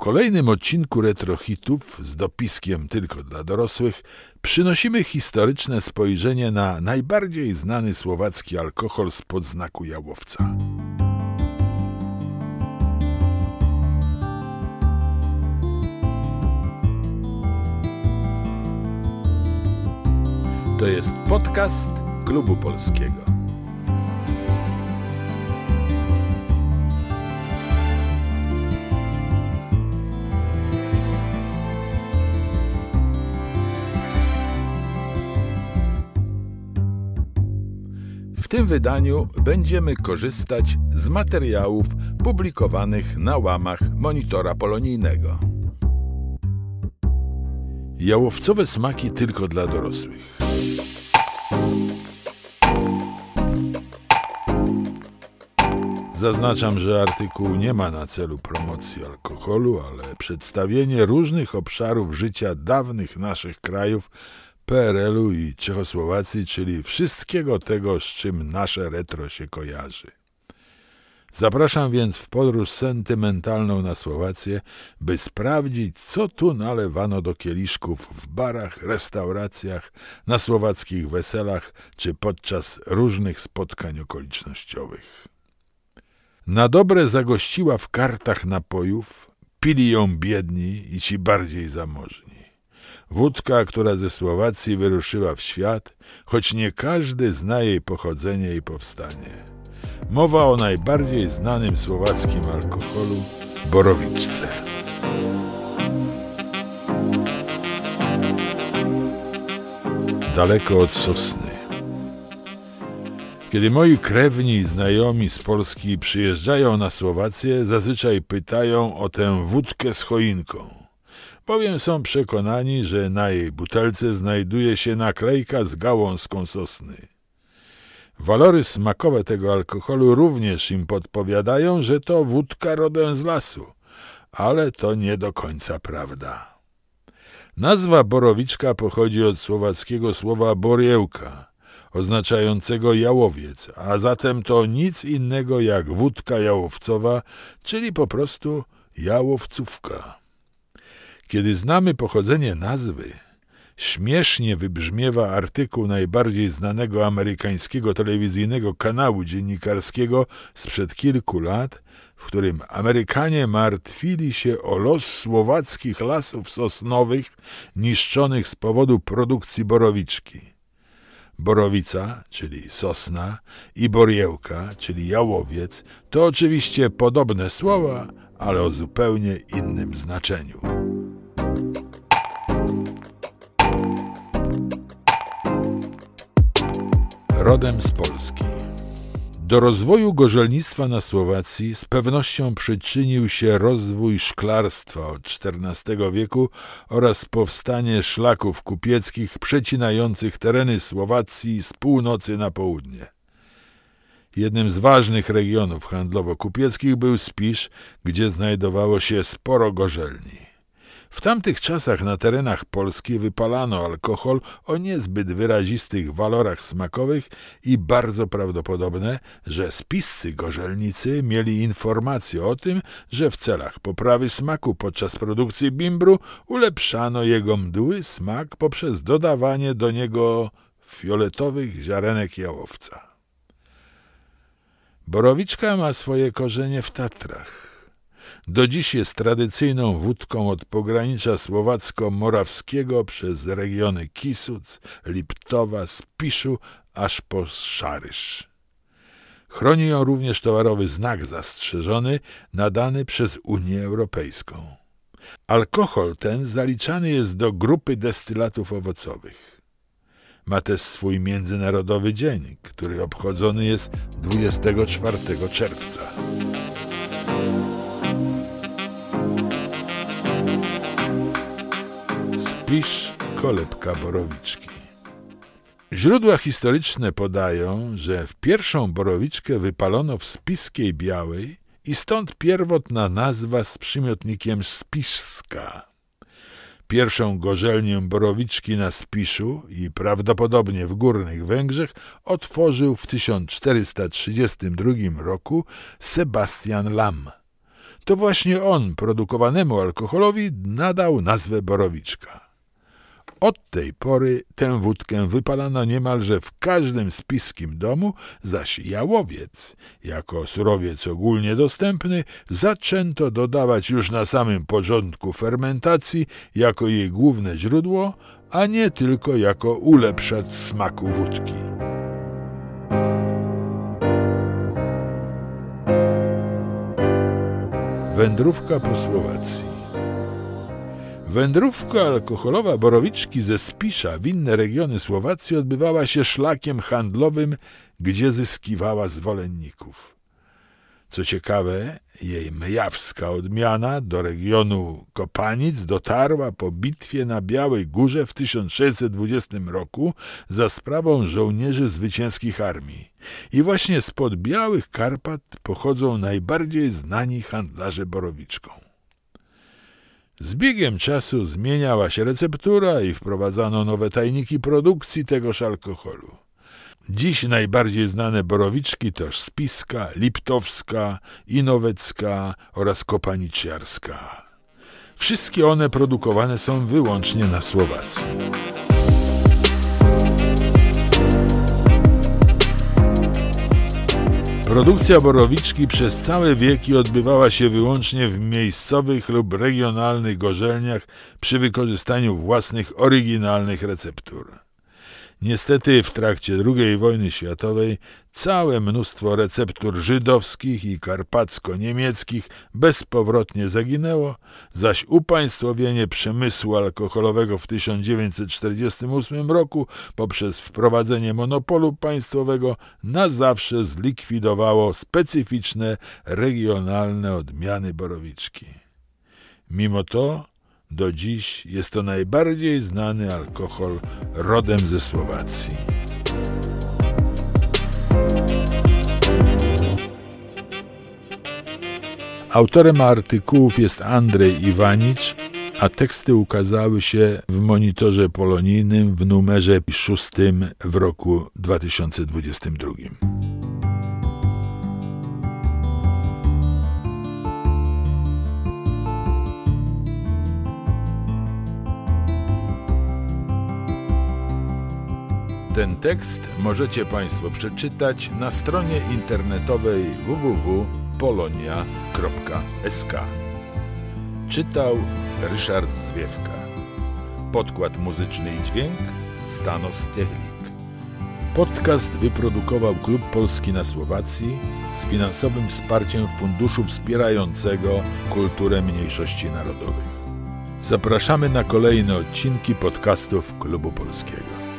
kolejnym odcinku Retrohitów z dopiskiem tylko dla dorosłych przynosimy historyczne spojrzenie na najbardziej znany słowacki alkohol z podznaku jałowca. To jest podcast Klubu Polskiego. Tym wydaniu będziemy korzystać z materiałów publikowanych na łamach monitora polonijnego. Jałowcowe smaki tylko dla dorosłych. Zaznaczam, że artykuł nie ma na celu promocji alkoholu, ale przedstawienie różnych obszarów życia dawnych naszych krajów PRL-u i Czechosłowacji, czyli wszystkiego tego, z czym nasze retro się kojarzy. Zapraszam więc w podróż sentymentalną na Słowację, by sprawdzić, co tu nalewano do kieliszków w barach, restauracjach, na słowackich weselach czy podczas różnych spotkań okolicznościowych. Na dobre zagościła w kartach napojów, pili ją biedni i ci bardziej zamożni. Wódka, która ze Słowacji wyruszyła w świat, choć nie każdy zna jej pochodzenie i powstanie. Mowa o najbardziej znanym słowackim alkoholu borowiczce. Daleko od sosny. Kiedy moi krewni i znajomi z Polski przyjeżdżają na Słowację, zazwyczaj pytają o tę wódkę z choinką bowiem są przekonani, że na jej butelce znajduje się naklejka z gałązką sosny. Walory smakowe tego alkoholu również im podpowiadają, że to wódka rodem z lasu, ale to nie do końca prawda. Nazwa borowiczka pochodzi od słowackiego słowa boriełka, oznaczającego jałowiec, a zatem to nic innego jak wódka jałowcowa, czyli po prostu jałowcówka. Kiedy znamy pochodzenie nazwy, śmiesznie wybrzmiewa artykuł najbardziej znanego amerykańskiego telewizyjnego kanału dziennikarskiego sprzed kilku lat, w którym Amerykanie martwili się o los słowackich lasów sosnowych niszczonych z powodu produkcji borowiczki. Borowica, czyli sosna, i boriełka, czyli jałowiec, to oczywiście podobne słowa, ale o zupełnie innym znaczeniu. Rodem z Polski. Do rozwoju gorzelnictwa na Słowacji z pewnością przyczynił się rozwój szklarstwa od XIV wieku oraz powstanie szlaków kupieckich przecinających tereny Słowacji z północy na południe. Jednym z ważnych regionów handlowo-kupieckich był Spisz, gdzie znajdowało się sporo gorzelni. W tamtych czasach na terenach Polski wypalano alkohol o niezbyt wyrazistych walorach smakowych i bardzo prawdopodobne, że spiscy gorzelnicy mieli informację o tym, że w celach poprawy smaku podczas produkcji bimbru ulepszano jego mdły smak poprzez dodawanie do niego fioletowych ziarenek jałowca. Borowiczka ma swoje korzenie w Tatrach. Do dziś jest tradycyjną wódką od pogranicza słowacko-morawskiego przez regiony Kisuc, Liptowa, Spiszu aż po Szarysz. Chroni ją również towarowy znak zastrzeżony nadany przez Unię Europejską. Alkohol ten zaliczany jest do grupy destylatów owocowych. Ma też swój międzynarodowy dzień, który obchodzony jest 24 czerwca. Spisz kolebka borowiczki. Źródła historyczne podają, że w pierwszą borowiczkę wypalono w Spiskiej Białej i stąd pierwotna nazwa z przymiotnikiem Spiszska. Pierwszą gorzelnię borowiczki na Spiszu i prawdopodobnie w Górnych Węgrzech otworzył w 1432 roku Sebastian Lam. to właśnie on produkowanemu alkoholowi nadał nazwę borowiczka. Od tej pory tę wódkę wypalano niemalże w każdym spiskim domu, zaś jałowiec, jako surowiec ogólnie dostępny, zaczęto dodawać już na samym początku fermentacji jako jej główne źródło, a nie tylko jako ulepszacz smaku wódki. Wędrówka po Słowacji Wędrówka alkoholowa borowiczki ze Spisza w inne regiony Słowacji odbywała się szlakiem handlowym, gdzie zyskiwała zwolenników. Co ciekawe, jej myjawska odmiana do regionu Kopanic dotarła po bitwie na Białej Górze w 1620 roku za sprawą żołnierzy zwycięskich armii. I właśnie spod Białych Karpat pochodzą najbardziej znani handlarze borowiczką. Z biegiem czasu zmieniała się receptura i wprowadzano nowe tajniki produkcji tegoż alkoholu. Dziś najbardziej znane borowiczki to Spiska, Liptowska, Inowecka oraz Kopaniciarska. Wszystkie one produkowane są wyłącznie na Słowacji. Produkcja borowiczki przez całe wieki odbywała się wyłącznie w miejscowych lub regionalnych gorzelniach przy wykorzystaniu własnych oryginalnych receptur. Niestety w trakcie II wojny światowej całe mnóstwo receptur żydowskich i karpacko-niemieckich bezpowrotnie zaginęło, zaś upaństwowienie przemysłu alkoholowego w 1948 roku poprzez wprowadzenie monopolu państwowego na zawsze zlikwidowało specyficzne regionalne odmiany borowiczki. Mimo to do dziś jest to najbardziej znany alkohol rodem ze Słowacji. Autorem artykułów jest Andrzej Iwanicz, a teksty ukazały się w monitorze polonijnym w numerze szóstym w roku 2022. Ten tekst możecie Państwo przeczytać na stronie internetowej www.polonia.sk. Czytał Ryszard Zwiewka. Podkład muzyczny i dźwięk Stanos Technik. Podcast wyprodukował Klub Polski na Słowacji z finansowym wsparciem Funduszu Wspierającego Kulturę Mniejszości Narodowych. Zapraszamy na kolejne odcinki podcastów Klubu Polskiego.